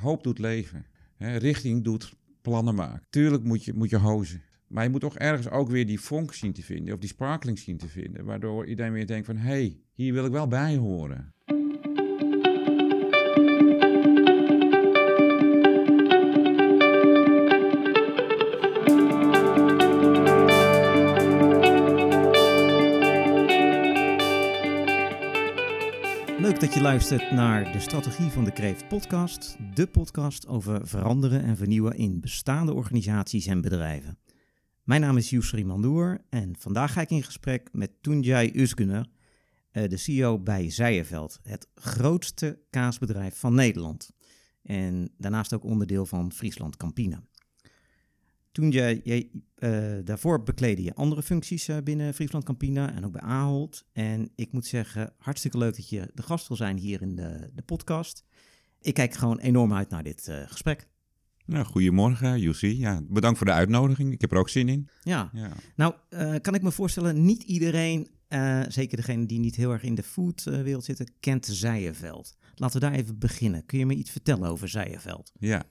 hoop doet leven. Hè, richting doet plannen maken. Tuurlijk moet je, moet je hozen. Maar je moet toch ergens ook weer die vonk zien te vinden, of die sparkling zien te vinden, waardoor iedereen weer denkt van, hé, hey, hier wil ik wel bij horen. Dat je luistert naar de Strategie van de Kreeft podcast, de podcast over veranderen en vernieuwen in bestaande organisaties en bedrijven. Mijn naam is Yusri Mandoer en vandaag ga ik in gesprek met Tunjai Usguner, eh, de CEO bij Zijenveld, het grootste kaasbedrijf van Nederland. En daarnaast ook onderdeel van Friesland Campina. Toen jij, uh, daarvoor bekleedde je andere functies uh, binnen Friesland Campina en ook bij Ahold. En ik moet zeggen, hartstikke leuk dat je de gast wil zijn hier in de, de podcast. Ik kijk gewoon enorm uit naar dit uh, gesprek. Nou, goedemorgen, Jussi. Ja, bedankt voor de uitnodiging. Ik heb er ook zin in. Ja. ja. Nou, kan ik me voorstellen, niet iedereen, zeker degene die niet heel erg in de foodwereld zitten, kent Zijenveld. Laten we daar even beginnen. Kun je me iets vertellen over Zijenveld? Ja.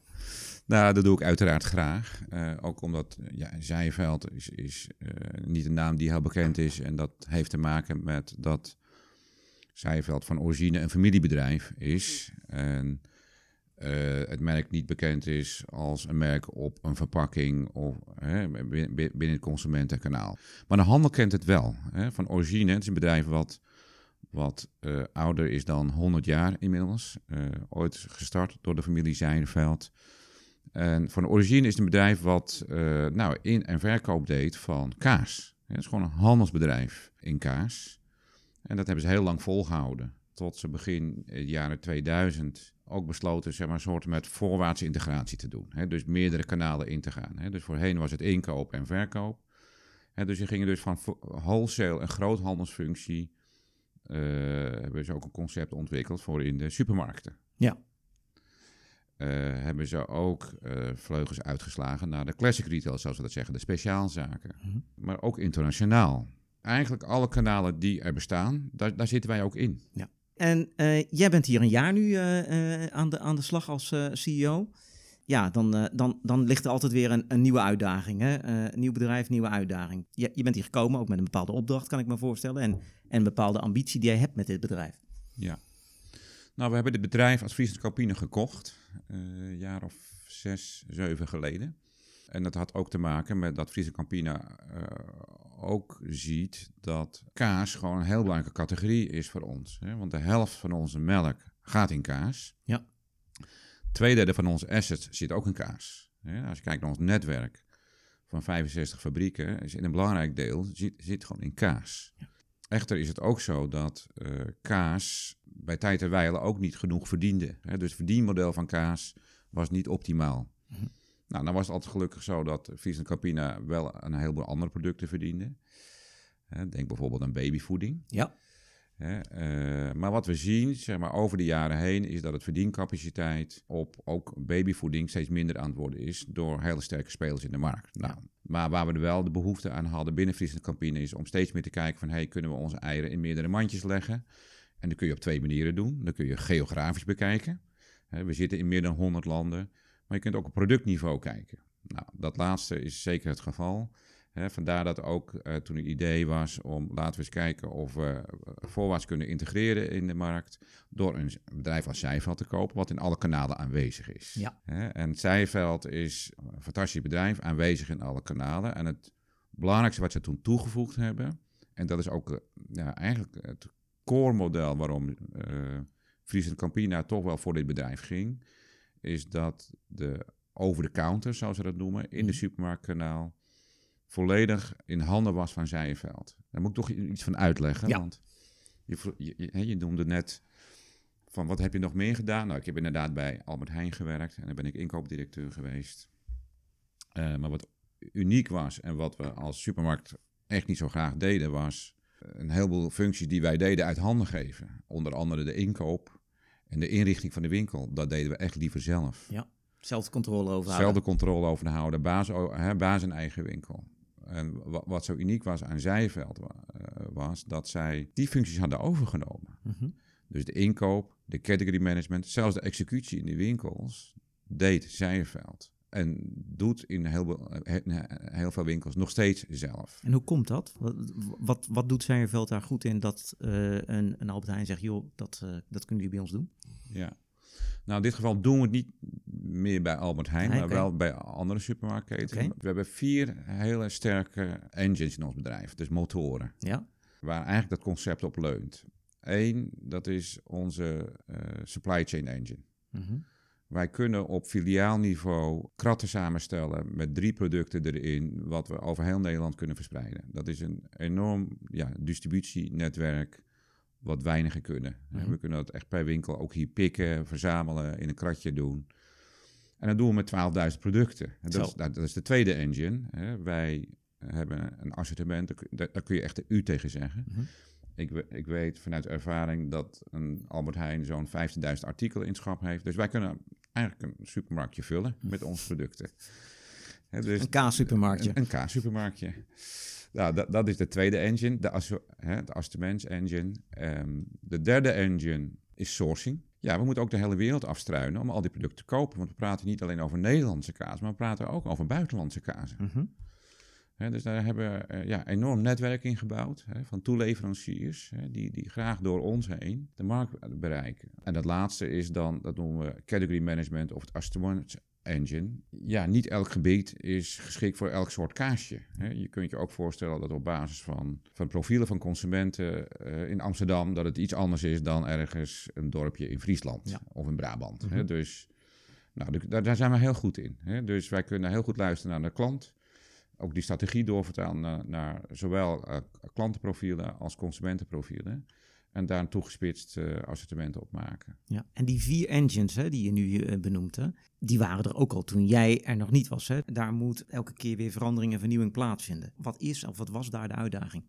Nou, dat doe ik uiteraard graag. Uh, ook omdat ja, Zijveld is, is uh, niet een naam die heel bekend is. En dat heeft te maken met dat Zijveld van origine een familiebedrijf is. En het merk niet bekend is als een merk op een verpakking of binnen het consumentenkanaal. Maar de handel kent het wel. Hè. Van origine, het is een bedrijf wat, wat ouder is dan 100 jaar inmiddels. ooit gestart door de familie Zijveld. En van origine is het een bedrijf wat uh, nou, in- en verkoop deed van kaas. Het is gewoon een handelsbedrijf in kaas. En dat hebben ze heel lang volgehouden. Tot ze begin de jaren 2000 ook besloten zeg maar, een soort met voorwaartse integratie te doen. Dus meerdere kanalen in te gaan. Dus voorheen was het inkoop en verkoop. Hè? Dus je ging dus van wholesale en groothandelsfunctie... Uh, hebben ze ook een concept ontwikkeld voor in de supermarkten. Ja. Uh, hebben ze ook uh, vleugels uitgeslagen naar de classic retail, zoals we dat zeggen, de speciaalzaken. Mm -hmm. Maar ook internationaal. Eigenlijk alle kanalen die er bestaan, daar, daar zitten wij ook in. Ja. En uh, jij bent hier een jaar nu aan, de, aan de slag als CEO. Ja, dan, dan, dan ligt er altijd weer een, een nieuwe uitdaging. Hè? een nieuw bedrijf, nieuwe uitdaging. Je, je bent hier gekomen, ook met een bepaalde opdracht, kan ik me voorstellen. En, en een bepaalde ambitie die jij hebt met dit bedrijf. Ja. Nou, we hebben dit bedrijf als Friesland Campine gekocht, een jaar of zes, zeven geleden. En dat had ook te maken met dat Friesland Campina uh, ook ziet dat kaas gewoon een heel belangrijke categorie is voor ons. Hè? Want de helft van onze melk gaat in kaas. Ja. Tweederde van onze assets zit ook in kaas. Hè? Als je kijkt naar ons netwerk van 65 fabrieken, is in een belangrijk deel zit, zit gewoon in kaas. Ja. Echter is het ook zo dat uh, kaas bij tijd en wijle ook niet genoeg verdiende. Hè? Dus het verdienmodel van kaas was niet optimaal. Mm -hmm. Nou, dan was het altijd gelukkig zo dat Friesland Campina wel een heleboel andere producten verdiende. Denk bijvoorbeeld aan babyvoeding. Ja. Uh, maar wat we zien, zeg maar, over de jaren heen, is dat het verdiencapaciteit op ook babyvoeding steeds minder aan het worden is door hele sterke spelers in de markt. Nou, maar waar we er wel de behoefte aan hadden binnen Friesland Campina is om steeds meer te kijken van, hey, kunnen we onze eieren in meerdere mandjes leggen? En dat kun je op twee manieren doen. Dan kun je geografisch bekijken. We zitten in meer dan 100 landen. Maar je kunt ook op productniveau kijken. Nou, dat laatste is zeker het geval. vandaar dat ook uh, toen het idee was om laten we eens kijken of we voorwaarts kunnen integreren in de markt. Door een bedrijf als Zijveld te kopen, wat in alle kanalen aanwezig is. Ja. en Zijveld is een fantastisch bedrijf, aanwezig in alle kanalen. En het belangrijkste wat ze toen toegevoegd hebben, en dat is ook ja, eigenlijk het core model waarom uh, Friesland Campina toch wel voor dit bedrijf ging, is dat de over-the-counter, zoals ze dat noemen, in de supermarktkanaal volledig in handen was van Zijenveld. Daar moet ik toch iets van uitleggen, ja. want je, je, je noemde net van wat heb je nog meer gedaan? Nou, ik heb inderdaad bij Albert Heijn gewerkt en daar ben ik inkoopdirecteur geweest. Uh, maar wat uniek was en wat we als supermarkt echt niet zo graag deden, was een heleboel functies die wij deden uit handen geven. Onder andere de inkoop en de inrichting van de winkel. Dat deden we echt liever zelf. Ja, zelf controle over Zelfde controle over houden, baas, hè, baas in eigen winkel. En wat, zo uniek was aan Zijveld uh, was dat zij die functies hadden overgenomen. Mhm. Dus de inkoop, de category management, zelfs de executie in de winkels deed Zijveld. En doet in heel, heel, veel winkels nog steeds zelf. En hoe komt dat? Wat, wat, wat doet Zijveld daar goed in dat uh, een, een Albert Heijn zegt, joh, dat, uh, dat kunnen jullie bij ons doen? Ja. Nou, in dit geval doen we het niet meer bij Albert Heijn, maar wel bij andere supermarktketens. Okay. We hebben vier hele sterke engines in ons bedrijf, dus motoren. Ja. Waar eigenlijk dat concept op leunt. Eén, dat is onze uh, supply chain engine. Mm -hmm. Wij kunnen op filiaalniveau kratten samenstellen met drie producten erin, wat we over heel Nederland kunnen verspreiden. Dat is een enorm ja, distributienetwerk wat weinigen kunnen. Mm -hmm. We kunnen dat echt per winkel ook hier pikken, verzamelen, in een kratje doen. En dat doen we met 12.000 producten. En dat, is, dat, is, de tweede engine. Hè. Wij hebben een assortiment, daar, daar, kun je echt de U tegen zeggen. Mm -hmm. ik, ik, weet vanuit ervaring dat een Albert Heijn zo'n 15.000 artikelen in schap heeft. Dus wij kunnen eigenlijk een supermarktje vullen met onze producten. He, dus een K-supermarktje. Een, een K-supermarktje. Nou, dat, dat is de tweede engine, de, hè, de assortiments engine. Um, de derde engine is sourcing. Ja, we moeten ook de hele wereld afstruinen om al die producten te kopen. Want we praten niet alleen over Nederlandse kaas, maar we praten ook over buitenlandse kazen. Mm -hmm. Dus daar hebben we uh, ja, enorm netwerk in gebouwd van toeleveranciers die, die graag door ons heen de markt bereiken. En dat laatste is dan, dat noemen we category management of het assortment engine. Ja, niet elk gebied is geschikt voor elk soort kaasje. Je kunt je ook voorstellen dat op basis van, van profielen van consumenten uh, in Amsterdam... dat het iets anders is dan ergens een dorpje in Friesland ja. of in Brabant. Mm -hmm. Dus nou, daar, daar, zijn we heel goed in. Dus wij kunnen heel goed luisteren naar de klant ook die strategie doorvertalen naar, naar zowel uh, klantenprofielen als consumentenprofielen. En daar een toegespitst uh, assortiment op maken. Ja, en die vier engines hè, die je nu uh, benoemt, hè, die waren er ook al toen jij er nog niet was. Hè. Daar moet elke keer weer verandering en vernieuwing plaatsvinden. Wat is of wat was daar de uitdaging?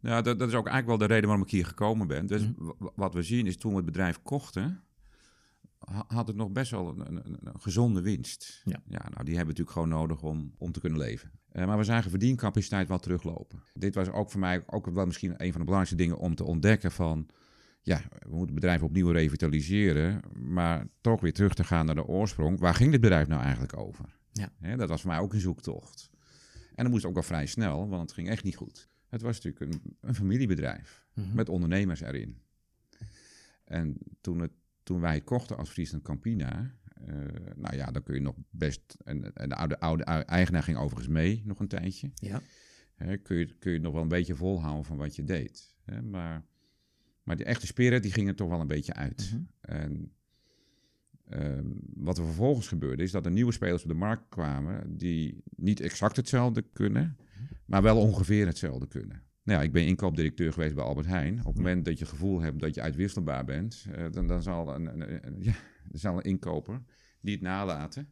Nou, dat, dat is ook eigenlijk wel de reden waarom ik hier gekomen ben. Dus mm -hmm. wat we zien is toen we het bedrijf kochten, had het nog best wel een, een, een gezonde winst. Ja. ja, nou die hebben we natuurlijk gewoon nodig om, om te kunnen leven. Uh, maar we zagen verdiencapaciteit wel teruglopen. Dit was ook voor mij ook wel misschien een van de belangrijkste dingen om te ontdekken van... Ja, we moeten het bedrijf opnieuw revitaliseren, maar toch weer terug te gaan naar de oorsprong. Waar ging dit bedrijf nou eigenlijk over? Ja. Hè, dat was voor mij ook een zoektocht. En dat moest ook wel vrij snel, want het ging echt niet goed. Het was natuurlijk een, een familiebedrijf mm -hmm. met ondernemers erin. En toen het toen wij het kochten als Friesland Campina, uh, nou ja, dan kun je nog best. En, en de oude, oude eigenaar ging overigens mee nog een tijdje. Ja. Hè, kun, je, kun je nog wel een beetje volhouden van wat je deed. Hè, maar, maar die echte spirit die ging er toch wel een beetje uit. Mm -hmm. En um, wat er vervolgens gebeurde, is dat er nieuwe spelers op de markt kwamen die niet exact hetzelfde kunnen, maar wel ongeveer hetzelfde kunnen. Nou ja, ik ben inkoopdirecteur geweest bij Albert Heijn. Op het moment dat je het gevoel hebt dat je uitwisselbaar bent, uh, dan, dan zal een, een, een, ja, er zal een inkoper niet nalaten,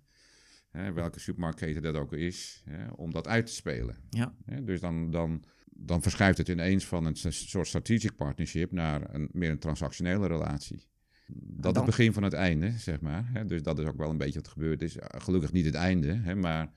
hè, welke supermarktketen dat ook is, hè, om dat uit te spelen. Ja. Hè, dus dan, dan, dan verschuift het ineens van een soort strategic partnership naar een, meer een transactionele relatie. Dat is het begin van het einde, zeg maar. Dus dat is ook wel een beetje wat gebeurd is. Gelukkig niet het einde, maar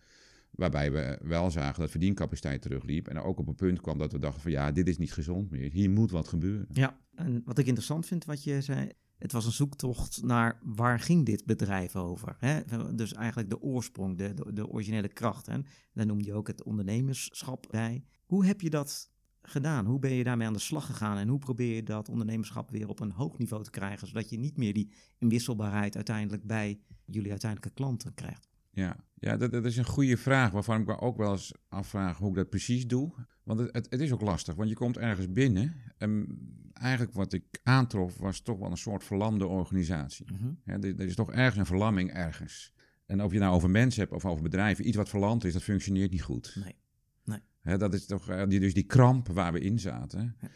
Waarbij we wel zagen dat verdiencapaciteit terugliep. En ook op een punt kwam dat we dachten van ja, dit is niet gezond meer. Hier moet wat gebeuren. Ja, en wat ik interessant vind wat je zei. Het was een zoektocht naar waar ging dit bedrijf over. Hè? Dus eigenlijk de oorsprong, de, de, originele kracht. Hè? Daar noemde je ook het ondernemerschap bij. Hoe heb je dat gedaan? Hoe ben je daarmee aan de slag gegaan? En hoe probeer je dat ondernemerschap weer op een hoog niveau te krijgen, zodat je niet meer die inwisselbaarheid uiteindelijk bij jullie uiteindelijke klanten krijgt? Ja, ja dat, dat, is een goede vraag, waarvan ik me ook wel eens afvraag hoe ik dat precies doe. Want het, het, het, is ook lastig, want je komt ergens binnen. En eigenlijk wat ik aantrof was toch wel een soort verlamde organisatie. Mm -hmm. ja, er, er, is toch ergens een verlamming ergens. En of je nou over mensen hebt of over bedrijven, iets wat verlamd is, dat functioneert niet goed. Nee. nee. Ja, dat is toch die, dus die kramp waar we in zaten. Ja.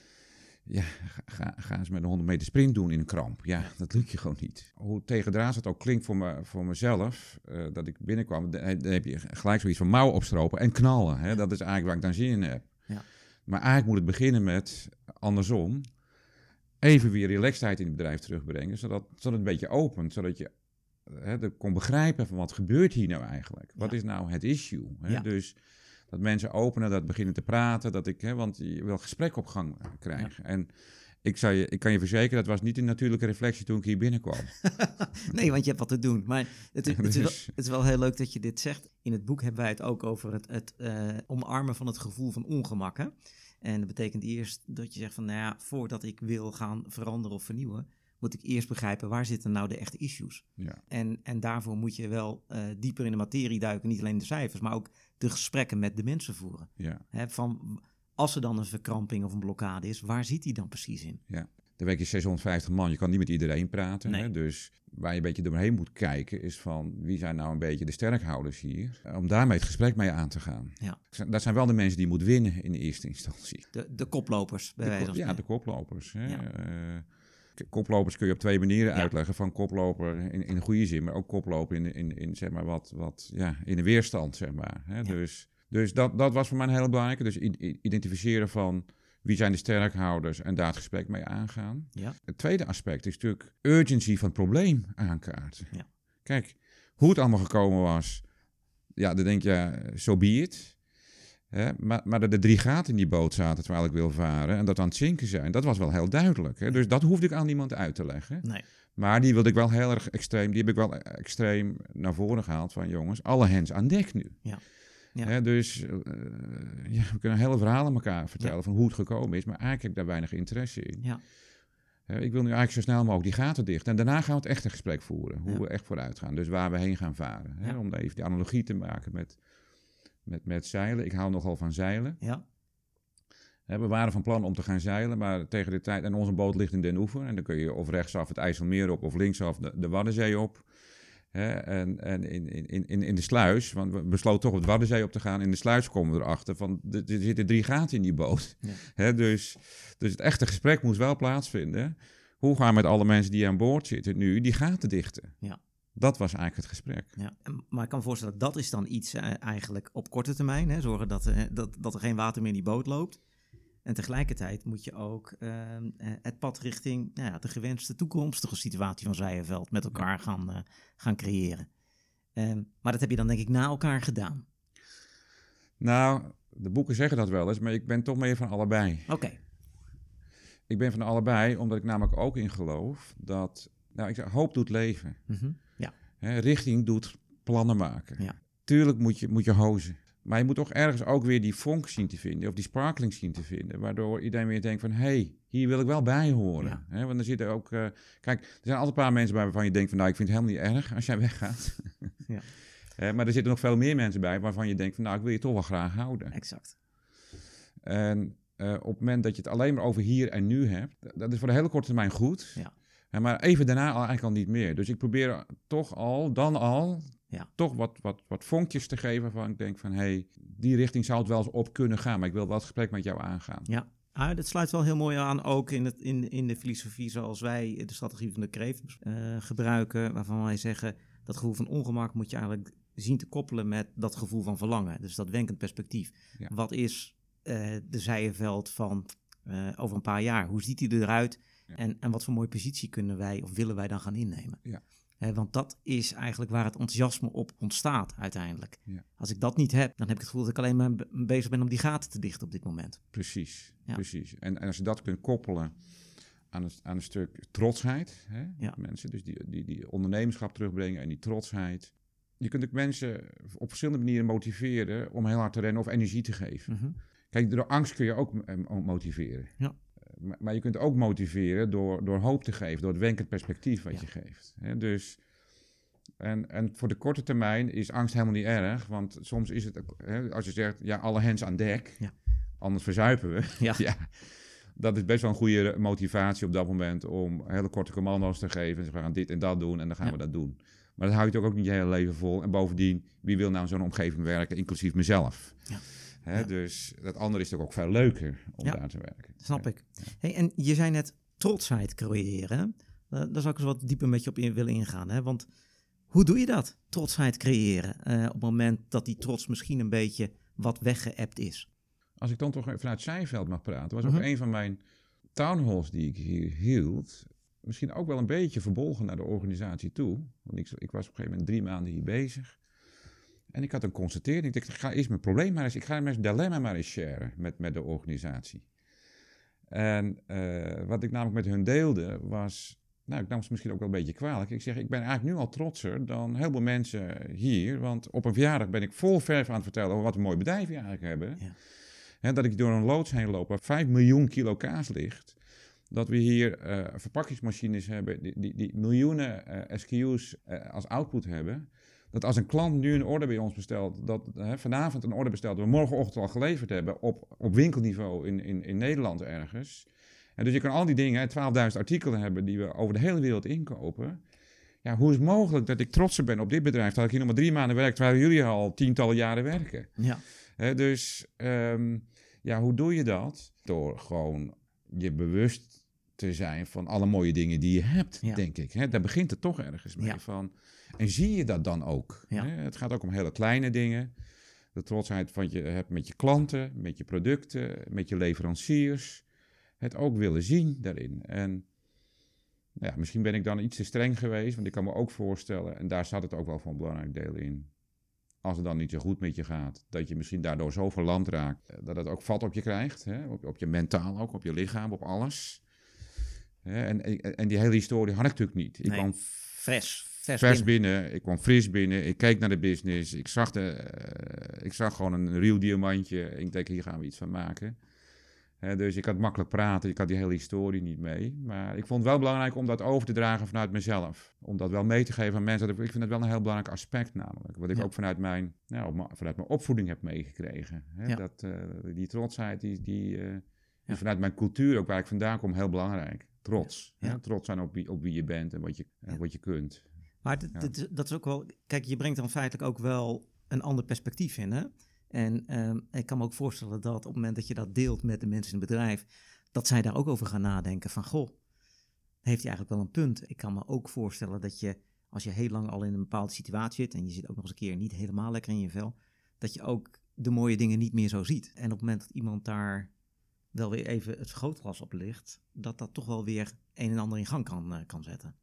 Ja, ga, ga eens met een 100 meter sprint doen in een kramp. Ja, dat lukt je gewoon niet. Hoe tegendraads het ook klinkt voor, me, voor mezelf, uh, dat ik binnenkwam, dan heb je gelijk zoiets van mouw opstropen en knallen. Hè? Dat is eigenlijk waar ik dan zin in heb. Ja. Maar eigenlijk moet het beginnen met andersom. Even weer relaxedheid in het bedrijf terugbrengen, zodat, zodat het een beetje opent, zodat je hè, kon begrijpen van wat gebeurt hier nou eigenlijk? Wat is nou het issue? Hè? Ja. Dus dat mensen openen, dat beginnen te praten, dat ik, hè, want je wil gesprek op gang krijgen. Ja. En, ik, zou je, ik kan je verzekeren, dat was niet een natuurlijke reflectie toen ik hier binnenkwam. nee, want je hebt wat te doen. Maar het, is, het, is wel, Dus- het is wel heel leuk dat je dit zegt. In het boek hebben wij het ook over het, het eh, omarmen van het gevoel van ongemak. Hè? En dat betekent eerst dat je zegt van, nou ja, voordat ik wil gaan veranderen of vernieuwen, moet ik eerst begrijpen waar zitten nou de echte issues. Ja, En, en daarvoor moet je wel eh, dieper in de materie duiken, niet alleen de cijfers, maar ook de gesprekken met de mensen voeren. ja. Hè? Van, als er dan een verkramping of een blokkade is, waar zit die dan precies in? De week is 650 man, je kan niet met iedereen praten. Nee. Hè? Dus waar je een beetje doorheen moet kijken is van wie zijn nou een beetje de sterkhouders hier. Om daarmee het gesprek mee aan te gaan. Ja. Dat zijn wel de mensen die je moet winnen in de eerste instantie. De, de koplopers, bij De wijze van ja, de koplopers. Hè? Ja. Eh, koplopers kun je op twee manieren Ja. uitleggen. Van koploper in, in de goede zin, maar ook koploper in, in, in, zeg maar wat, wat, ja, in de weerstand. Zeg maar, hè? Dus, dus dat, dat was voor mij een hele belangrijke. Dus identificeren van wie zijn de sterkhouders en daar het gesprek mee aangaan. Ja. Het tweede aspect is natuurlijk urgency van het probleem aankaarten. Ja. Kijk, hoe het allemaal gekomen was, ja, dan denk je, zo be it. Hè? Maar, maar dat er drie gaten in die boot zaten terwijl ik wil varen en dat aan het zinken zijn, dat was wel heel duidelijk. Hè? Dus dat hoefde ik aan niemand uit te leggen. Nee. Maar die wilde ik wel heel erg extreem, die heb ik wel extreem naar voren gehaald van jongens, alle hens aan dek nu. Ja. Ja. Hè, dus eh, ja, we kunnen hele verhalen elkaar vertellen van hoe het gekomen is, maar eigenlijk heb ik daar weinig interesse in. Ja. Hè, ik wil nu eigenlijk zo snel mogelijk die gaten dicht. En daarna gaan we het echte gesprek voeren, hoe we echt vooruit gaan. Dus waar we heen gaan varen. Hè. Om even die analogie te maken met, met, met zeilen. Ik hou nogal van zeilen. Ja. We waren van plan om te gaan zeilen, maar tegen de tijd... En onze boot ligt in Den Oever. En dan kun je of rechtsaf het IJsselmeer op of linksaf de, de Waddenzee op. En en in, in, in, in de sluis, want we besloten toch op de Waddenzee op te gaan. In de sluis komen we erachter van, er, er zitten drie gaten in die boot. Ja. Dus, dus het echte gesprek moest wel plaatsvinden. Hoe gaan we met alle mensen die aan boord zitten nu die gaten dichten? Ja. Dat was eigenlijk het gesprek. Ja, maar ik kan me voorstellen, dat is dan iets eh, eigenlijk op korte termijn. Hè, zorgen dat, eh, dat, dat er geen water meer in die boot loopt. En tegelijkertijd moet je ook ehm, eh, het pad richting nou ja, de gewenste toekomstige situatie van Zijenveld met elkaar gaan, gaan creëren. Ehm, maar dat heb je dan denk ik na elkaar gedaan. Nou, de boeken zeggen dat wel eens, maar ik ben toch meer van allebei. Oké, Ik ben van allebei, omdat ik namelijk ook in geloof dat, nou, ik zeg, hoop doet leven. Mhm. ja, richting doet plannen maken. Ja. Tuurlijk moet je, moet je hozen. Maar je moet toch ergens ook weer die vonk zien te vinden, of die sparkling zien te vinden, waardoor iedereen weer denkt van, hé, hey, hier wil ik wel bij horen. Ja. Want dan zitten ook, eh, kijk, er zijn altijd een paar mensen bij waarvan je denkt van, nou, ik vind het helemaal niet erg als jij weggaat. Ja. Maar er zitten nog veel meer mensen bij waarvan je denkt van, nou, ik wil je toch wel graag houden. exact. En eh, op het moment dat je het alleen maar over hier en nu hebt, dat is voor de hele korte termijn goed. Ja. Maar even daarna al eigenlijk al niet meer. Dus ik probeer toch al, dan al, Ja. toch wat, wat, wat vonkjes te geven waarvan ik denk van, hé, hey, die richting zou het wel eens op kunnen gaan, maar ik wil wel het gesprek met jou aangaan. Ja, ah, dat sluit wel heel mooi aan ook in, het, in, in de filosofie zoals wij de strategie van de kreeft eh, gebruiken, waarvan wij zeggen dat gevoel van ongemak moet je eigenlijk zien te koppelen met dat gevoel van verlangen. Dus dat wenkend perspectief. Ja. Wat is eh, de Zijenveld van eh, over een paar jaar? Hoe ziet hij eruit? Ja. En, en wat voor mooie positie kunnen wij of willen wij dan gaan innemen? Ja. Want dat is eigenlijk waar het enthousiasme op ontstaat uiteindelijk. Ja. Als ik dat niet heb, dan heb ik het gevoel dat ik alleen maar be- bezig ben om die gaten te dichten op dit moment. Precies, Ja. precies. En, en als je dat kunt koppelen aan een, aan een stuk trotsheid, hè, Ja. mensen, dus die, die, die ondernemerschap terugbrengen en die trotsheid. Je kunt ook mensen op verschillende manieren motiveren om heel hard te rennen of energie te geven. Mhm. Kijk, door angst kun je ook motiveren. Ja. Maar, maar je kunt ook motiveren door, door hoop te geven, door het wenkend perspectief wat Ja. je geeft. Hè? Dus, en, en voor de korte termijn is angst helemaal niet erg, want soms is het, hè, als je zegt, ja, alle hens aan dek, Ja. anders verzuipen we. Ja. ja, dat is best wel een goede motivatie op dat moment om hele korte commando's te geven. Ze gaan dit en dat doen en dan gaan we dat doen. Maar dat hou je toch ook niet je hele leven vol. En bovendien, wie wil nou in zo'n omgeving werken, inclusief mezelf? Ja. Hè, Ja. Dus dat andere is toch ook veel leuker om Ja. daar te werken. Snap ik. Hey, en je zei net trotsheid creëren. Uh, daar zou ik eens wat dieper met je op in willen ingaan. Hè? Want hoe doe je dat? Trotsheid creëren. eh, op het moment dat die trots misschien een beetje wat weggeëpt is. Als ik dan toch vanuit Zijveld mag praten, was Mhm. ook een van mijn townhalls die ik hier hield. Misschien ook wel een beetje verbolgen naar de organisatie toe. Want ik, ik was op een gegeven moment drie maanden hier bezig. En ik had een constatering. Ik dacht, ik ga eerst mijn probleem maar eens, ik ga mijn dilemma maar eens sharen met, met de organisatie. En uh, wat ik namelijk met hun deelde was, nou, ik nam ze misschien ook wel een beetje kwalijk. Ik zeg, ik ben eigenlijk nu al trotser dan heel veel mensen hier. Want op een verjaardag ben ik vol verf aan het vertellen over wat een mooi bedrijf we eigenlijk hebben. Ja. En dat ik door een loods heen loop waar 5 miljoen kilo kaas ligt. Dat we hier uh, verpakkingsmachines hebben die, die, die miljoenen uh, SKU's als output hebben dat als een klant nu een order bij ons bestelt, dat hè, vanavond een order bestelt, we morgenochtend al geleverd hebben op, op winkelniveau in, in, in Nederland ergens. En dus je kan al die dingen, 12.000 artikelen hebben die we over de hele wereld inkopen. Ja, hoe is het mogelijk dat ik trotser ben op dit bedrijf, dat ik hier nog maar drie maanden werk, terwijl jullie al tientallen jaren werken? Ja. Hè, dus um, ja, hoe doe je dat? Door gewoon je bewust te zijn van alle mooie dingen die je hebt, denk ik. Hè, daar begint het toch ergens mee. Van, en zie je dat dan ook? Hè? Het gaat ook om hele kleine dingen. De trotsheid van je hebt met je klanten, met je producten, met je leveranciers. Het ook willen zien daarin. En nou ja, misschien ben ik dan iets te streng geweest, want ik kan me ook voorstellen, en daar zat het ook wel van een belangrijk deel in. Als het dan niet zo goed met je gaat, dat je misschien daardoor zo verlamd raakt, eh, dat het ook vat op je krijgt. Hè? Op, op je mentaal ook, op je lichaam, op alles. En, en, die hele historie had ik natuurlijk niet. Ik nee, kwam fris, vers, binnen. Ik kwam fris binnen. Ik keek naar de business. Ik zag, de, uh, ik zag gewoon een real diamantje. Ik denk, hier gaan we iets van maken. dus ik had makkelijk praten. Ik had die hele historie niet mee. Maar ik vond het wel belangrijk om dat over te dragen vanuit mezelf. Om dat wel mee te geven aan mensen. Ik vind het wel een heel belangrijk aspect namelijk. Wat ik ook vanuit mijn, nou, vanuit mijn opvoeding heb meegekregen. Dat, uh, die trotsheid, die, die, uh, vanuit mijn cultuur, ook waar ik vandaan kom, heel belangrijk trots. Ja. Trots zijn op wie, op wie je bent en wat je, wat je kunt. Maar dat is ook wel, kijk, je brengt dan feitelijk ook wel een ander perspectief in. Hè? En ehm, ik kan me ook voorstellen dat op het moment dat je dat deelt met de mensen in het bedrijf, dat zij daar ook over gaan nadenken van, goh, heeft hij eigenlijk wel een punt. Ik kan me ook voorstellen dat je, als je heel lang al in een bepaalde situatie zit en je zit ook nog eens een keer niet helemaal lekker in je vel, dat je ook de mooie dingen niet meer zo ziet. En op het moment dat iemand daar wel weer even het vergrootglas op ligt, dat dat toch wel weer een en ander in gang kan, uh, kan zetten.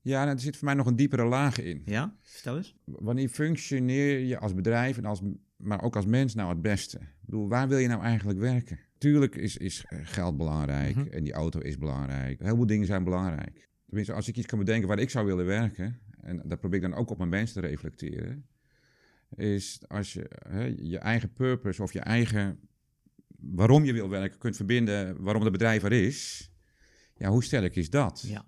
Ja, nou, er zit voor mij nog een diepere laag in. Ja, stel eens. Wanneer functioneer je als bedrijf, en als, maar ook als mens nou het beste? Ik bedoel, waar wil je nou eigenlijk werken? Tuurlijk is, is geld belangrijk mhm. en die auto is belangrijk. Heel veel dingen zijn belangrijk. Tenminste, als ik iets kan bedenken waar ik zou willen werken, en dat probeer ik dan ook op mijn mens te reflecteren, is als je hè, je eigen purpose of je eigen waarom je wil werken kunt verbinden, waarom het bedrijf er is. Ja, hoe sterk is dat? Ja.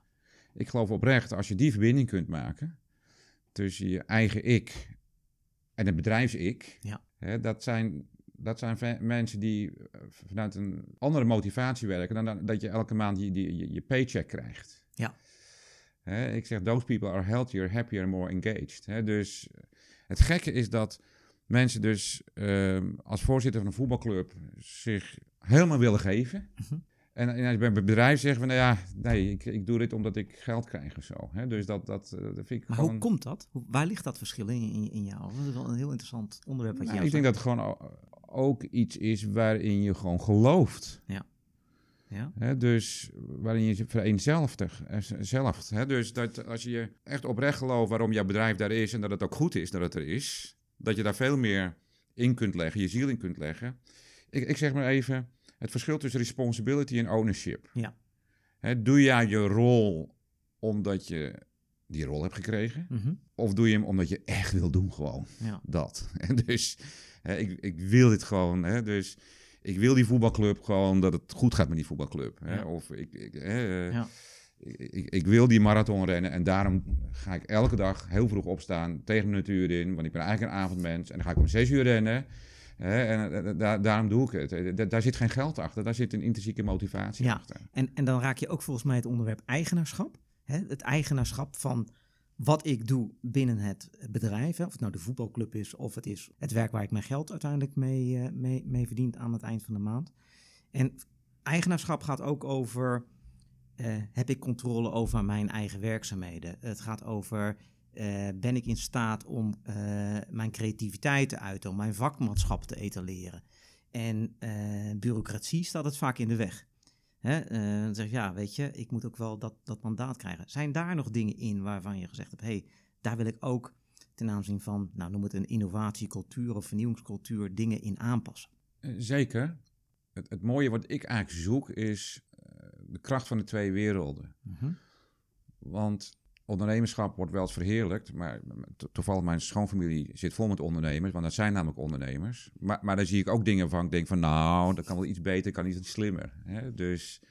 Ik geloof oprecht, als je die verbinding kunt maken tussen je eigen ik en het bedrijfs-ik, ja. Hè, dat zijn, dat zijn mensen die eh, vanuit een andere motivatie werken dan dat je elke maand die, die, je, je paycheck krijgt. Ja. Hè, ik zeg, those people are healthier, happier, more engaged. Hè, dus het gekke is dat mensen dus ehm, als voorzitter van een voetbalclub zich helemaal willen geven. Mhm. En, en bij het bedrijf zeggen van, nou ja, nee, ik, ik doe dit omdat ik geld krijg of zo. Hè? Dus dat, dat, eh, dat vind ik Maar hoe komt dat? waar ligt dat verschil in, in, in jou? Dat is wel een heel interessant onderwerp wat nou, Ik denk dat het gewoon ook iets is waarin je gewoon gelooft. Ja. Ja. Dus waarin je vereenzelvigt. Eh, zelf, hè? Dus dat als je echt oprecht gelooft waarom jouw bedrijf daar is en dat het ook goed is dat het er is, dat je daar veel meer in kunt leggen, je ziel in kunt leggen. Ik, ik zeg maar even, het verschil tussen responsibility en ownership. Ja. doe jij je rol omdat je die rol hebt gekregen? Mhm. Of doe je hem omdat je echt wil doen gewoon? Ja. Dat. En dus ik, ik wil dit gewoon. Dus ik wil die voetbalclub gewoon dat het goed gaat met die voetbalclub. Of ik... ik hè, ja ik, ik, wil die marathon rennen en daarom ga ik elke dag heel vroeg opstaan tegen de natuur in, want ik ben eigenlijk een avondmens en dan ga ik om zes uur rennen. Hè, en eh, da daarom doe ik het. Eh, daar zit geen geld achter, daar zit een intrinsieke motivatie ja, achter. En, en dan raak je ook volgens mij het onderwerp eigenaarschap. Hè? Het eigenaarschap van wat ik doe binnen het bedrijf. Hè? Of het nou de voetbalclub is of het is het werk waar ik mijn geld uiteindelijk mee, uh, mee, mee verdien aan het eind van de maand. En eigenaarschap gaat ook over uh, heb ik controle over mijn eigen werkzaamheden? Het gaat over, uh, ben ik in staat om uh, mijn creativiteit te uiten, om mijn vakmanschap te etaleren? En bureaucratie staat het vaak in de weg. Hè? dan zeg je, ja, weet je, ik moet ook wel dat, dat mandaat krijgen. Zijn daar nog dingen in waarvan je gezegd hebt, hé, hey, daar wil ik ook ten aanzien van, nou noem het een innovatiecultuur of vernieuwingscultuur, dingen in aanpassen? Zeker. het, het mooie wat ik eigenlijk zoek is eh, de kracht van de twee werelden. Mhm. Want ondernemerschap wordt wel eens verheerlijkt, maar to- toevallig mijn schoonfamilie zit vol met ondernemers, want dat zijn namelijk ondernemers. Maar, maar daar zie ik ook dingen van, ik denk van nou, dat kan wel iets beter, kan iets slimmer. Hè? Dus,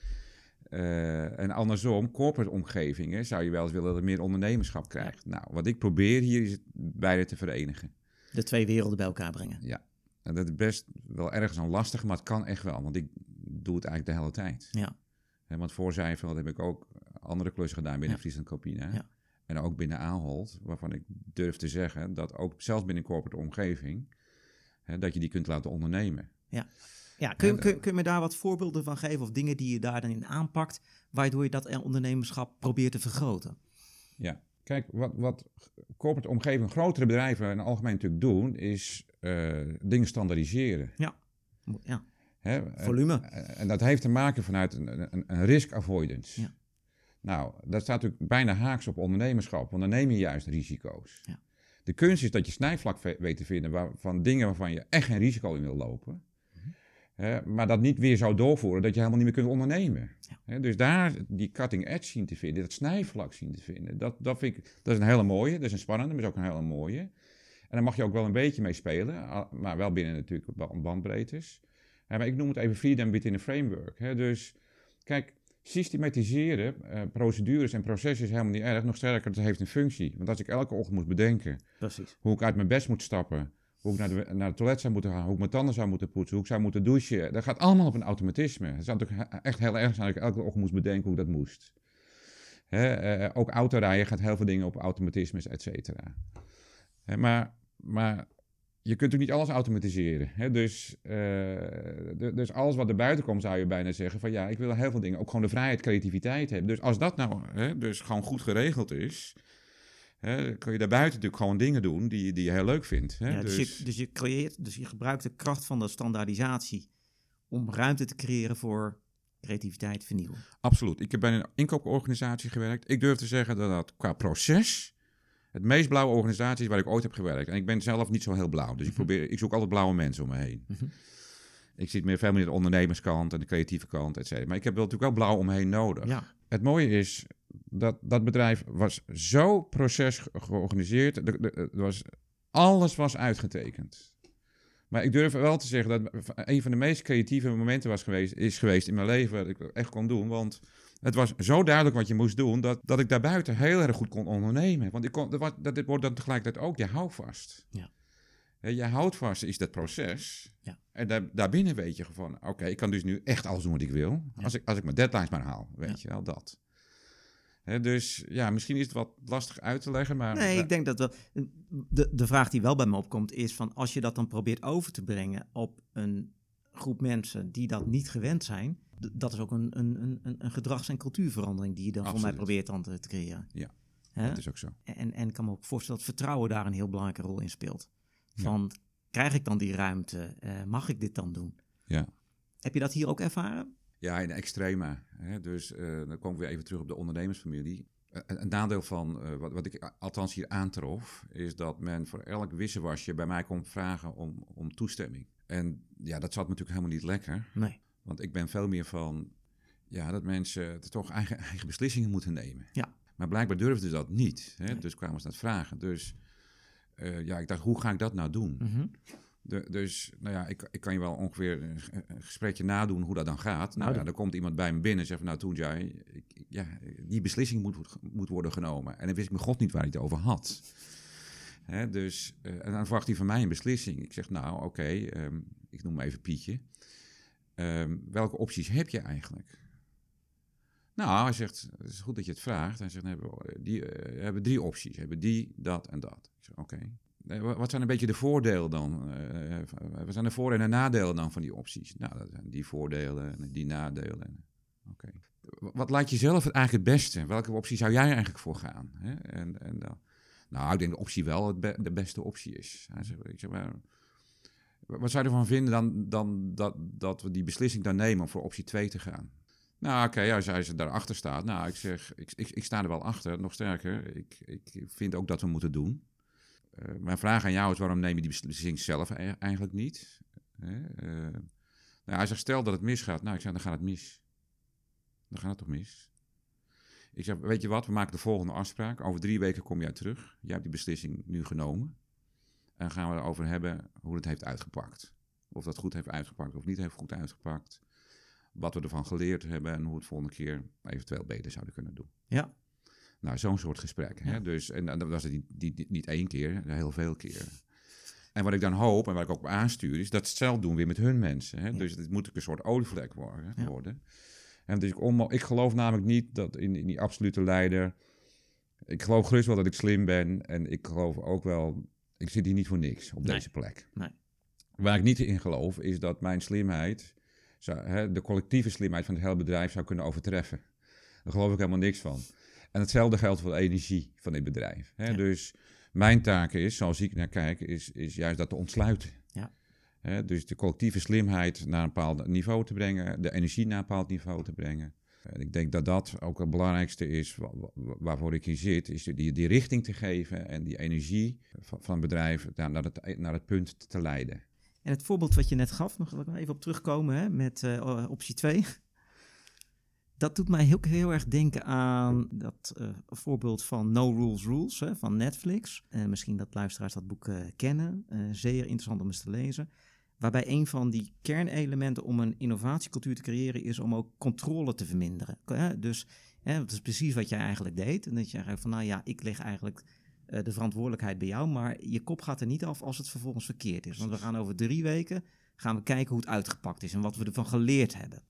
eh, en andersom, corporate omgevingen zou je wel eens willen dat er meer ondernemerschap krijgt. Nou, wat ik probeer hier is beide te verenigen. De twee werelden bij elkaar brengen. Ja, en dat is best wel ergens een lastig, maar het kan echt wel, want ik doe het eigenlijk de hele tijd. Ja. Want voor Zijveld heb ik ook andere klussen gedaan binnen Ja. Friesland Copina. Ja. En ook binnen Ahold, waarvan ik durf te zeggen dat ook zelfs binnen corporate omgeving, hè, dat je die kunt laten ondernemen. Ja, kun, je- En, kun, kun je me daar wat voorbeelden van geven of dingen die je daar dan in aanpakt, waardoor je dat eh, ondernemerschap probeert te vergroten? Ja, kijk, wat, wat corporate omgeving, grotere bedrijven in het algemeen natuurlijk doen, is eh, dingen standaardiseren. Mo- Ja, Hè? En- volume. En dat heeft te maken vanuit een, een, een risk avoidance. Ja. Nou, dat staat natuurlijk bijna haaks op ondernemerschap, want dan neem je juist risico's. Ja. De kunst is dat je snijvlak weet te vinden waar, van dingen waarvan je echt geen risico in wil lopen. Mhm. Hè, maar dat niet weer zou doorvoeren dat je helemaal niet meer kunt ondernemen. Ja. Hè, dus daar die cutting edge zien te vinden, dat snijvlak zien te vinden, dat, dat vind ik dat is een hele mooie, dat is een spannende, maar is ook een hele mooie. En daar mag je ook wel een beetje mee spelen, maar wel binnen natuurlijk ba- bandbreedtes. Ja, maar ik noem het even freedom within a framework. Hè? Dus kijk, systematiseren, eh, procedures en processen is helemaal niet erg. Nog sterker, het heeft een functie. Want als ik elke ochtend moet bedenken Precies. hoe ik uit mijn bed moet stappen, hoe ik naar, de, naar het toilet zou moeten gaan, hoe ik mijn tanden zou moeten poetsen, hoe ik zou moeten douchen, dat gaat allemaal op een automatisme. Het zou natuurlijk echt heel erg zijn ik elke ochtend moest bedenken hoe ik dat moest. Hè? eh, ook autorijden gaat heel veel dingen op automatismes, et cetera. Maar, maar je kunt natuurlijk niet alles automatiseren. Hè? Dus, eh, dus alles wat er buiten komt, zou je bijna zeggen van ja, ik wil heel veel dingen ook gewoon de vrijheid, creativiteit hebben. Dus als dat nou hè, dus gewoon goed geregeld is, hè, kun je daarbuiten natuurlijk gewoon dingen doen die, die je heel leuk vindt. Hè? Ja, dus, dus, je, dus je creëert, dus je gebruikt de kracht van de standaardisatie om ruimte te creëren voor creativiteit, vernieuwen. Absoluut. Ik heb bij een inkooporganisatie gewerkt. Ik durf te zeggen dat dat qua proces het meest blauwe organisatie is waar ik ooit heb gewerkt. En ik ben zelf niet zo heel blauw. Dus ik, probeer, ik zoek altijd blauwe mensen om me heen. Mhm. Ik zit meer veel meer de ondernemerskant en de creatieve kant, et cetera. Maar ik heb wel natuurlijk wel blauw om me heen nodig. Ja, Het mooie is dat dat bedrijf was zo proces ge- georganiseerd. Er was, alles was uitgetekend. Maar ik durf wel te zeggen dat een van de meest creatieve momenten was geweest, is geweest in mijn leven dat ik echt kon doen. Want het was zo duidelijk wat je moest doen, dat, dat ik daarbuiten heel erg goed kon ondernemen. Want ik kon, dat, was- dat dit wordt dan tegelijkertijd ook je houvast. Ja. Je houvast is dat proces. Ja. En daar, daarbinnen weet je gewoon, oké, ik kan dus nu echt alles doen wat ik wil. Ja. Als, ik, als ik mijn deadlines maar haal, weet Ja. je wel, dat. Dus ja, misschien is het wat lastig uit te leggen, maar... nee, ik denk dat wel. De, de vraag die wel bij me opkomt is van als je dat dan probeert over te brengen op een groep mensen die dat niet gewend zijn, dat is ook een, een, een, een gedrags- en cultuurverandering die je dan voor mij probeert dan te, te creëren. Ja, dat is ook zo. En, en ik kan me ook voorstellen dat vertrouwen daar een heel belangrijke rol in speelt. Ja. Van, krijg ik dan die ruimte? Eh, mag ik dit dan doen? Ja. Heb je dat hier ook ervaren? Ja, in de extrema. Hè? Dus eh, dan kom ik weer even terug op de ondernemersfamilie. Eh, Een, een nadeel van eh, wat, wat ik althans hier aantrof, is dat men voor elk wisselwasje bij mij komt vragen om, om toestemming. En ja, dat zat me natuurlijk helemaal niet lekker. Nee. Want ik ben veel meer van ja, dat mensen toch eigen, eigen beslissingen moeten nemen. Ja. Maar blijkbaar durfden ze dat niet. Hè? Nee. Dus kwamen ze dat vragen. Dus ja, ik dacht, hoe ga ik dat nou doen? Mhm. De, dus, nou ja, ik, ik kan je wel ongeveer een, gesprekje nadoen hoe dat dan gaat. Nou, Nou, ja, dan- komt iemand bij me binnen en zegt nou toen jij, ja, die beslissing moet, moet worden genomen. En dan wist ik mijn god niet waar hij het over had. Hè, dus, eh, en dan verwacht hij van mij een beslissing. Ik zeg, nou oké, ehm, ik noem hem even Pietje. Ehm, welke opties heb je eigenlijk? Nou, hij zegt, het is goed dat je het vraagt. Hij zegt, dan hebben we, die, eh, hebben drie opties. We hebben die, dat en dat. Ik zeg, oké. Wat zijn een beetje de voordelen dan? Eh, eh, wat zijn de voor- en de nadelen dan van die opties? Nou, dat zijn die voordelen en die nadelen. Oké. Wat lijkt je zelf eigenlijk het beste? Welke optie zou jij eigenlijk voor gaan? Hè? En, en dan, nou, ik denk dat optie wel be- de beste optie is. Ik zeg, maar, wat zou je ervan vinden dan, dan dat, dat we die beslissing dan nemen om voor optie 2 te gaan? Nou, oké, als hij ze daarachter staat. Nou, ik zeg, ik, ik, ik sta er wel achter. Nog sterker, ik, ik vind ook dat we moeten doen. Eh, mijn vraag aan jou is, waarom neem je die beslissing zelf e- eigenlijk niet? Eh, Nou, hij zegt, stel dat het misgaat. Nou, ik zeg, dan gaat het mis. Dan gaat het toch mis? Ik zeg, weet je wat, we maken de volgende afspraak. Over drie weken kom jij terug. Jij hebt die beslissing nu genomen. En gaan we erover hebben hoe het heeft uitgepakt. Of dat goed heeft uitgepakt of niet heeft goed uitgepakt. Wat we ervan geleerd hebben en hoe we het volgende keer eventueel beter zouden kunnen doen. Ja. Nou, zo'n soort gesprek. Hè? Ja. Dus, en dat was het niet, niet, niet één keer, heel veel keren. En wat ik dan hoop en waar ik ook op aanstuur, is dat ze hetzelfde doen weer met hun mensen. Hè? Ja. Dus het moet ook een soort olievlek worden. Ja. worden. En dus ik, onmo- ik geloof namelijk niet dat in, in die absolute leider. Ik geloof gerust wel dat ik slim ben. En ik geloof ook wel. Ik zit hier niet voor niks op Nee. deze plek. Nee. Waar ik niet in geloof, is dat mijn slimheid. Zou, hè, de collectieve slimheid van het hele bedrijf zou kunnen overtreffen. Daar geloof ik helemaal niks van. En hetzelfde geldt voor de energie van dit bedrijf. Hè? Ja. Dus mijn taak is, zoals ik naar kijk, is, is juist dat te ontsluiten. Ja. Hè, dus de collectieve slimheid naar een bepaald niveau te brengen, de energie naar een bepaald niveau te brengen. En ik denk dat dat ook het belangrijkste is wa- wa- waarvoor ik hier zit, is die, die richting te geven en die energie van, van het bedrijf naar, naar, het, naar het punt te leiden. En het voorbeeld wat je net gaf, nog even op terugkomen hè, met eh, optie 2. Dat doet mij heel, heel erg denken aan dat eh, voorbeeld van No Rules Rules hè, van Netflix. Eh, misschien dat luisteraars dat boek eh, kennen. Zeer interessant om eens te lezen. Waarbij een van die kernelementen om een innovatiecultuur te creëren is om ook controle te verminderen. Hè, Dus hè, dat is precies wat jij eigenlijk deed. En dat je eigenlijk van, nou ja, ik leg eigenlijk de verantwoordelijkheid bij jou, maar je kop gaat er niet af als het vervolgens verkeerd is. Want we gaan over drie weken gaan we kijken hoe het uitgepakt is en wat we ervan geleerd hebben.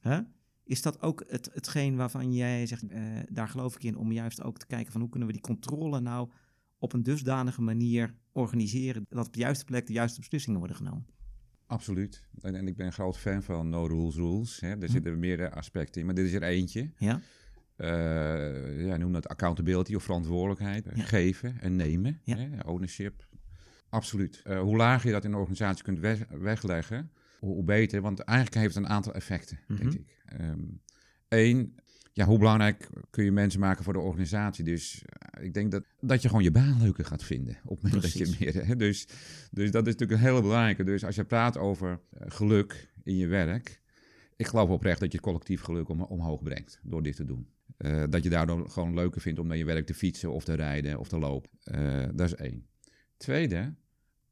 Hè? Is dat ook het, hetgeen waarvan jij zegt, eh, daar geloof ik in, om juist ook te kijken van hoe kunnen we die controle nou op een dusdanige manier organiseren dat op de juiste plek de juiste beslissingen worden genomen? Absoluut. En, en ik ben een groot fan van No Rules Rules. Hè. Er Hm. zitten meerdere aspecten in, maar dit is er eentje. Ja, Eh ja, noem dat accountability of verantwoordelijkheid. Ja. Geven en nemen. Ja. Hè, ownership. Absoluut. Eh, hoe lager je dat in een organisatie kunt weg- wegleggen, hoe, beter. Want eigenlijk heeft het een aantal effecten, denk Mhm. ik. Eén, ja, hoe belangrijk kun je mensen maken voor de organisatie? Dus eh, ik denk dat, dat je gewoon je baan leuker gaat vinden. Op het moment dat je meer... Hè, dus, dus dat is natuurlijk een hele belangrijke. Dus als je praat over eh, geluk in je werk... Ik geloof oprecht dat je het collectief geluk om, omhoog brengt door dit te doen. Eh, dat je daardoor gewoon leuker vindt om naar je werk te fietsen of te rijden of te lopen. Dat is één. Tweede,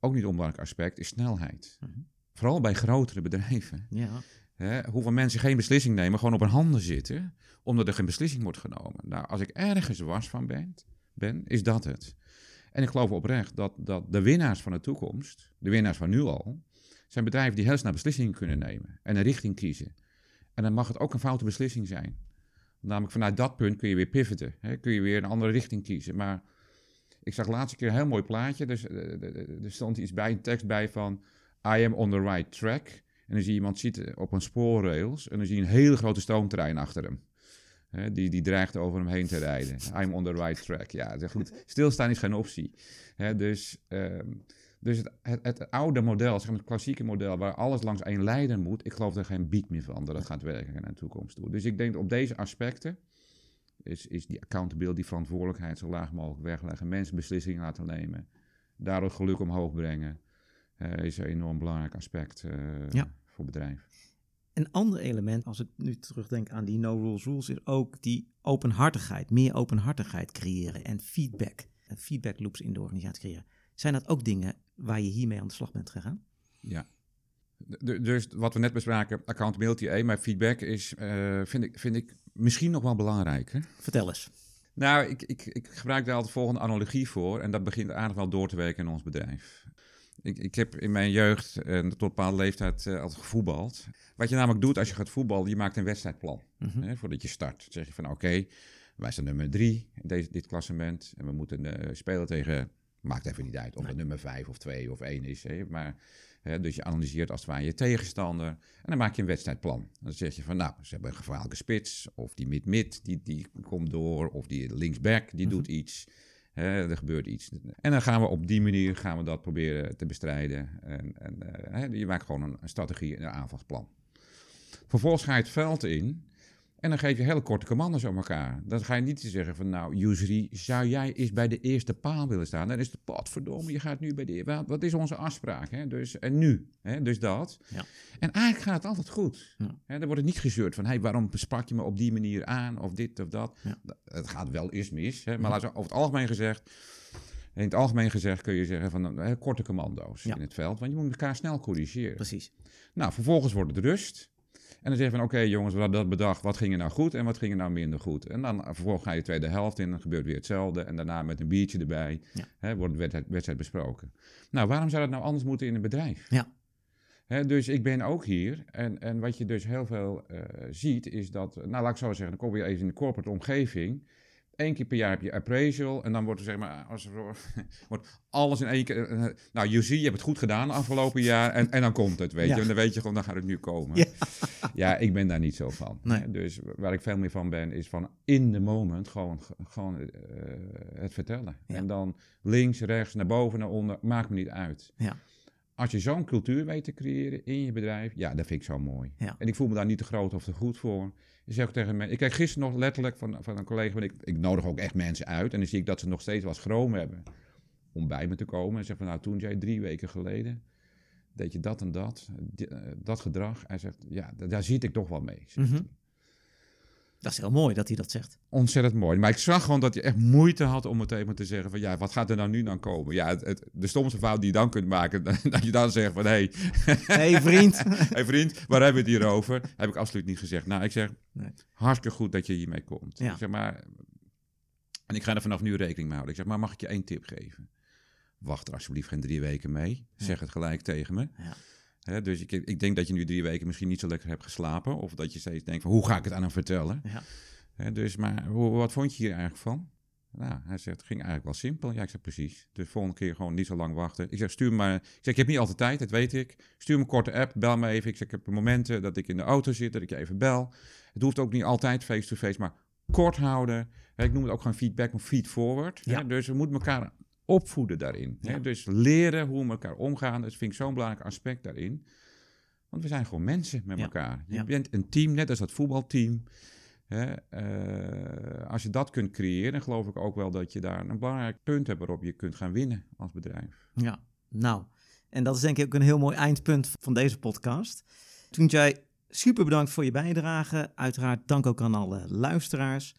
ook niet onbelangrijk aspect, is snelheid. Mhm. Vooral bij grotere bedrijven. ja, Hè, hoeveel mensen geen beslissing nemen, gewoon op hun handen zitten, omdat er geen beslissing wordt genomen. Nou, als ik ergens was van ben, ben is dat het. En ik geloof oprecht dat, dat de winnaars van de toekomst, de winnaars van nu al, zijn bedrijven die heel snel beslissingen kunnen nemen en een richting kiezen. En dan mag het ook een foute beslissing zijn. Namelijk vanuit dat punt kun je weer pivoten, hè, kun je weer een andere richting kiezen. Maar ik zag laatste keer een heel mooi plaatje, dus er stond iets bij, een tekst bij van I am on the right track. En dan zie je iemand zitten op een spoorrails en dan zie je een hele grote stoomtrein achter hem. Die, die dreigt over hem heen te rijden. I'm on the right track. Ja, goed. Stilstaan is geen optie. Dus ehm, dus het, het, het oude model, zeg maar het klassieke model, waar alles langs één leider moet, ik geloof er geen beat meer van dat het gaat werken naar de toekomst toe. Dus ik denk op deze aspecten is, is die accountability, die verantwoordelijkheid zo laag mogelijk wegleggen, mensen beslissingen laten nemen, daardoor geluk omhoog brengen, is een enorm belangrijk aspect eh, Ja. voor bedrijven. Een ander element, als ik nu terugdenk aan die no rules rules, is ook die openhartigheid, meer openhartigheid creëren en feedback, en feedback loops in de organisatie creëren. Zijn dat ook dingen waar je hiermee aan de slag bent gegaan? Ja. D- Dus wat we net bespraken, accountability, eh, maar feedback is, eh, vind, ik, vind ik misschien nog wel belangrijker. Vertel eens. Nou, ik, ik, ik gebruik daar altijd de volgende analogie voor. En dat begint aardig wel door te werken in ons bedrijf. Ik, ik heb in mijn jeugd eh, tot een bepaalde leeftijd eh, altijd gevoetbald. Wat je namelijk doet als je gaat voetballen, je maakt een wedstrijdplan. Mhm. Hè, voordat je start. Dan zeg je van oké, wij zijn nummer drie in deze, dit klassement. En we moeten eh, spelen tegen, maakt even niet uit of het nummer vijf of twee of één is. Hè, maar, hè, dus je analyseert als het ware je tegenstander. En dan maak je een wedstrijdplan. Dan zeg je van nou, ze hebben een gevaarlijke spits. Of die mid-mid, die, die komt door. Of die linksback, die doet iets. Er gebeurt iets. En dan gaan we op die manier gaan we dat proberen te bestrijden. En, en, eh, je maakt gewoon een, een strategie en een aanvalsplan. Vervolgens ga je het veld in. En dan geef je hele korte commando's aan elkaar. Dan ga je niet zeggen van, nou, Usery, zou jij eens bij de eerste paal willen staan? Dan is het, potverdomme, je gaat nu bij de... Wat, wat is onze afspraak? Hè? Dus, en nu? Hè? Dus dat. Ja. En eigenlijk gaat het altijd goed. Ja. Hè? Dan wordt het niet gezeurd van, hey, waarom sprak je me op die manier aan? Of dit of dat. Ja. Het gaat wel eens mis. Hè? Maar over het algemeen gezegd... In het algemeen gezegd kun je zeggen van eh, korte commando's in het veld. Want je moet elkaar snel corrigeren. Precies. Nou, vervolgens wordt het rust. En dan zeg je van, oké jongens, we hadden dat bedacht. Wat ging er nou goed en wat ging er nou minder goed? En dan eh, vervolgens ga je de tweede helft in. Dan gebeurt weer hetzelfde. En daarna met een biertje erbij Ja. hè, wordt de wedstrijd, wedstrijd besproken. Nou, waarom zou dat nou anders moeten in een bedrijf? Ja. Hè, dus ik ben ook hier. En, en wat je dus heel veel eh, ziet, is dat... Nou, laat ik zo zeggen, dan kom je even in de corporate omgeving... Eén keer per jaar heb je appraisal en dan wordt er zeg maar, als er, wordt alles in één keer. eh, Nou, je ziet, je hebt het goed gedaan afgelopen jaar en, en dan komt het, weet Ja. je. En dan weet je gewoon, dan gaat het nu komen. Ja. Ja, ik ben daar niet zo van. Nee. Dus waar ik veel meer van ben, is van in the moment gewoon, gewoon eh, het vertellen. Ja. En dan links, rechts, naar boven, naar onder, maakt me niet uit. Ja. Als je zo'n cultuur weet te creëren in je bedrijf, ja, dat vind ik zo mooi. Ja. En ik voel me daar niet te groot of te goed voor. Ik zeg ook tegen mensen, ik kreeg gisteren nog letterlijk van, van een collega, want ik, ik nodig ook echt mensen uit. En dan zie ik dat ze nog steeds wel schroom hebben om bij me te komen. En zeg van, nou, toen jij drie weken geleden, deed je dat en dat, eh, dat gedrag. Hij zegt, ja, da- daar zit ik toch wel mee. zegt Mhm. Dat is heel mooi dat hij dat zegt. Ontzettend mooi. Maar ik zag gewoon dat je echt moeite had om het even te zeggen van, ja, wat gaat er nou nu dan komen? Ja, het, het- de stomste fout die je dan kunt maken, dat je dan zegt van, hé, Hé hey, vriend. hey vriend, waar hebben we het hier over? Heb ik absoluut niet gezegd. Nou, ik zeg, Nee. hartstikke goed dat je hiermee komt. Ja. Ik zeg maar, en ik ga er vanaf nu rekening mee houden. Ik zeg, maar mag ik je één tip geven? Wacht er alsjeblieft geen drie weken mee. Zeg het gelijk tegen me. Ja. Dus ik, ik denk dat je nu drie weken misschien niet zo lekker hebt geslapen. Of dat je steeds denkt van, hoe ga ik het aan hem vertellen? Ja. Dus, maar hoe, wat vond je hier eigenlijk van? Nou, hij zegt, het ging eigenlijk wel simpel. Ja, ik zeg precies. Dus volgende keer gewoon niet zo lang wachten. Ik zeg, stuur maar... Ik zeg, ik heb niet altijd tijd, dat weet ik. Stuur me een korte app, bel me even. Ik zeg, ik heb momenten dat ik in de auto zit, dat ik je even bel. Het hoeft ook niet altijd face-to-face, maar kort houden. Ik noem het ook gewoon feedback, maar feed-forward. Ja. Hè, dus we moeten elkaar opvoeden daarin. Hè? Ja. Dus leren hoe we met elkaar omgaan. Dat vind ik zo'n belangrijk aspect daarin. Want we zijn gewoon mensen met Ja. elkaar. Je Ja. bent een team, net als dat voetbalteam. Hè? eh, als je dat kunt creëren, dan geloof ik ook wel dat je daar een belangrijk punt hebt waarop je kunt gaan winnen als bedrijf. Ja, nou, en dat is denk ik ook een heel mooi eindpunt van deze podcast. Toen jij super bedankt voor je bijdrage. Uiteraard dank ook aan alle luisteraars.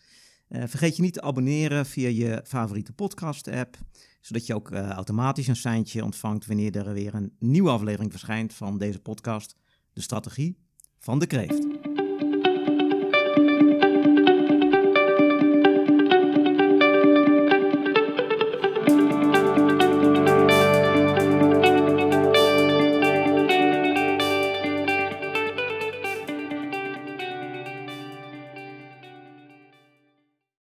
Eh, vergeet je niet te abonneren via je favoriete podcast-app, zodat je ook eh, automatisch een seintje ontvangt wanneer er weer een nieuwe aflevering verschijnt van deze podcast, De Strategie van de Kreeft.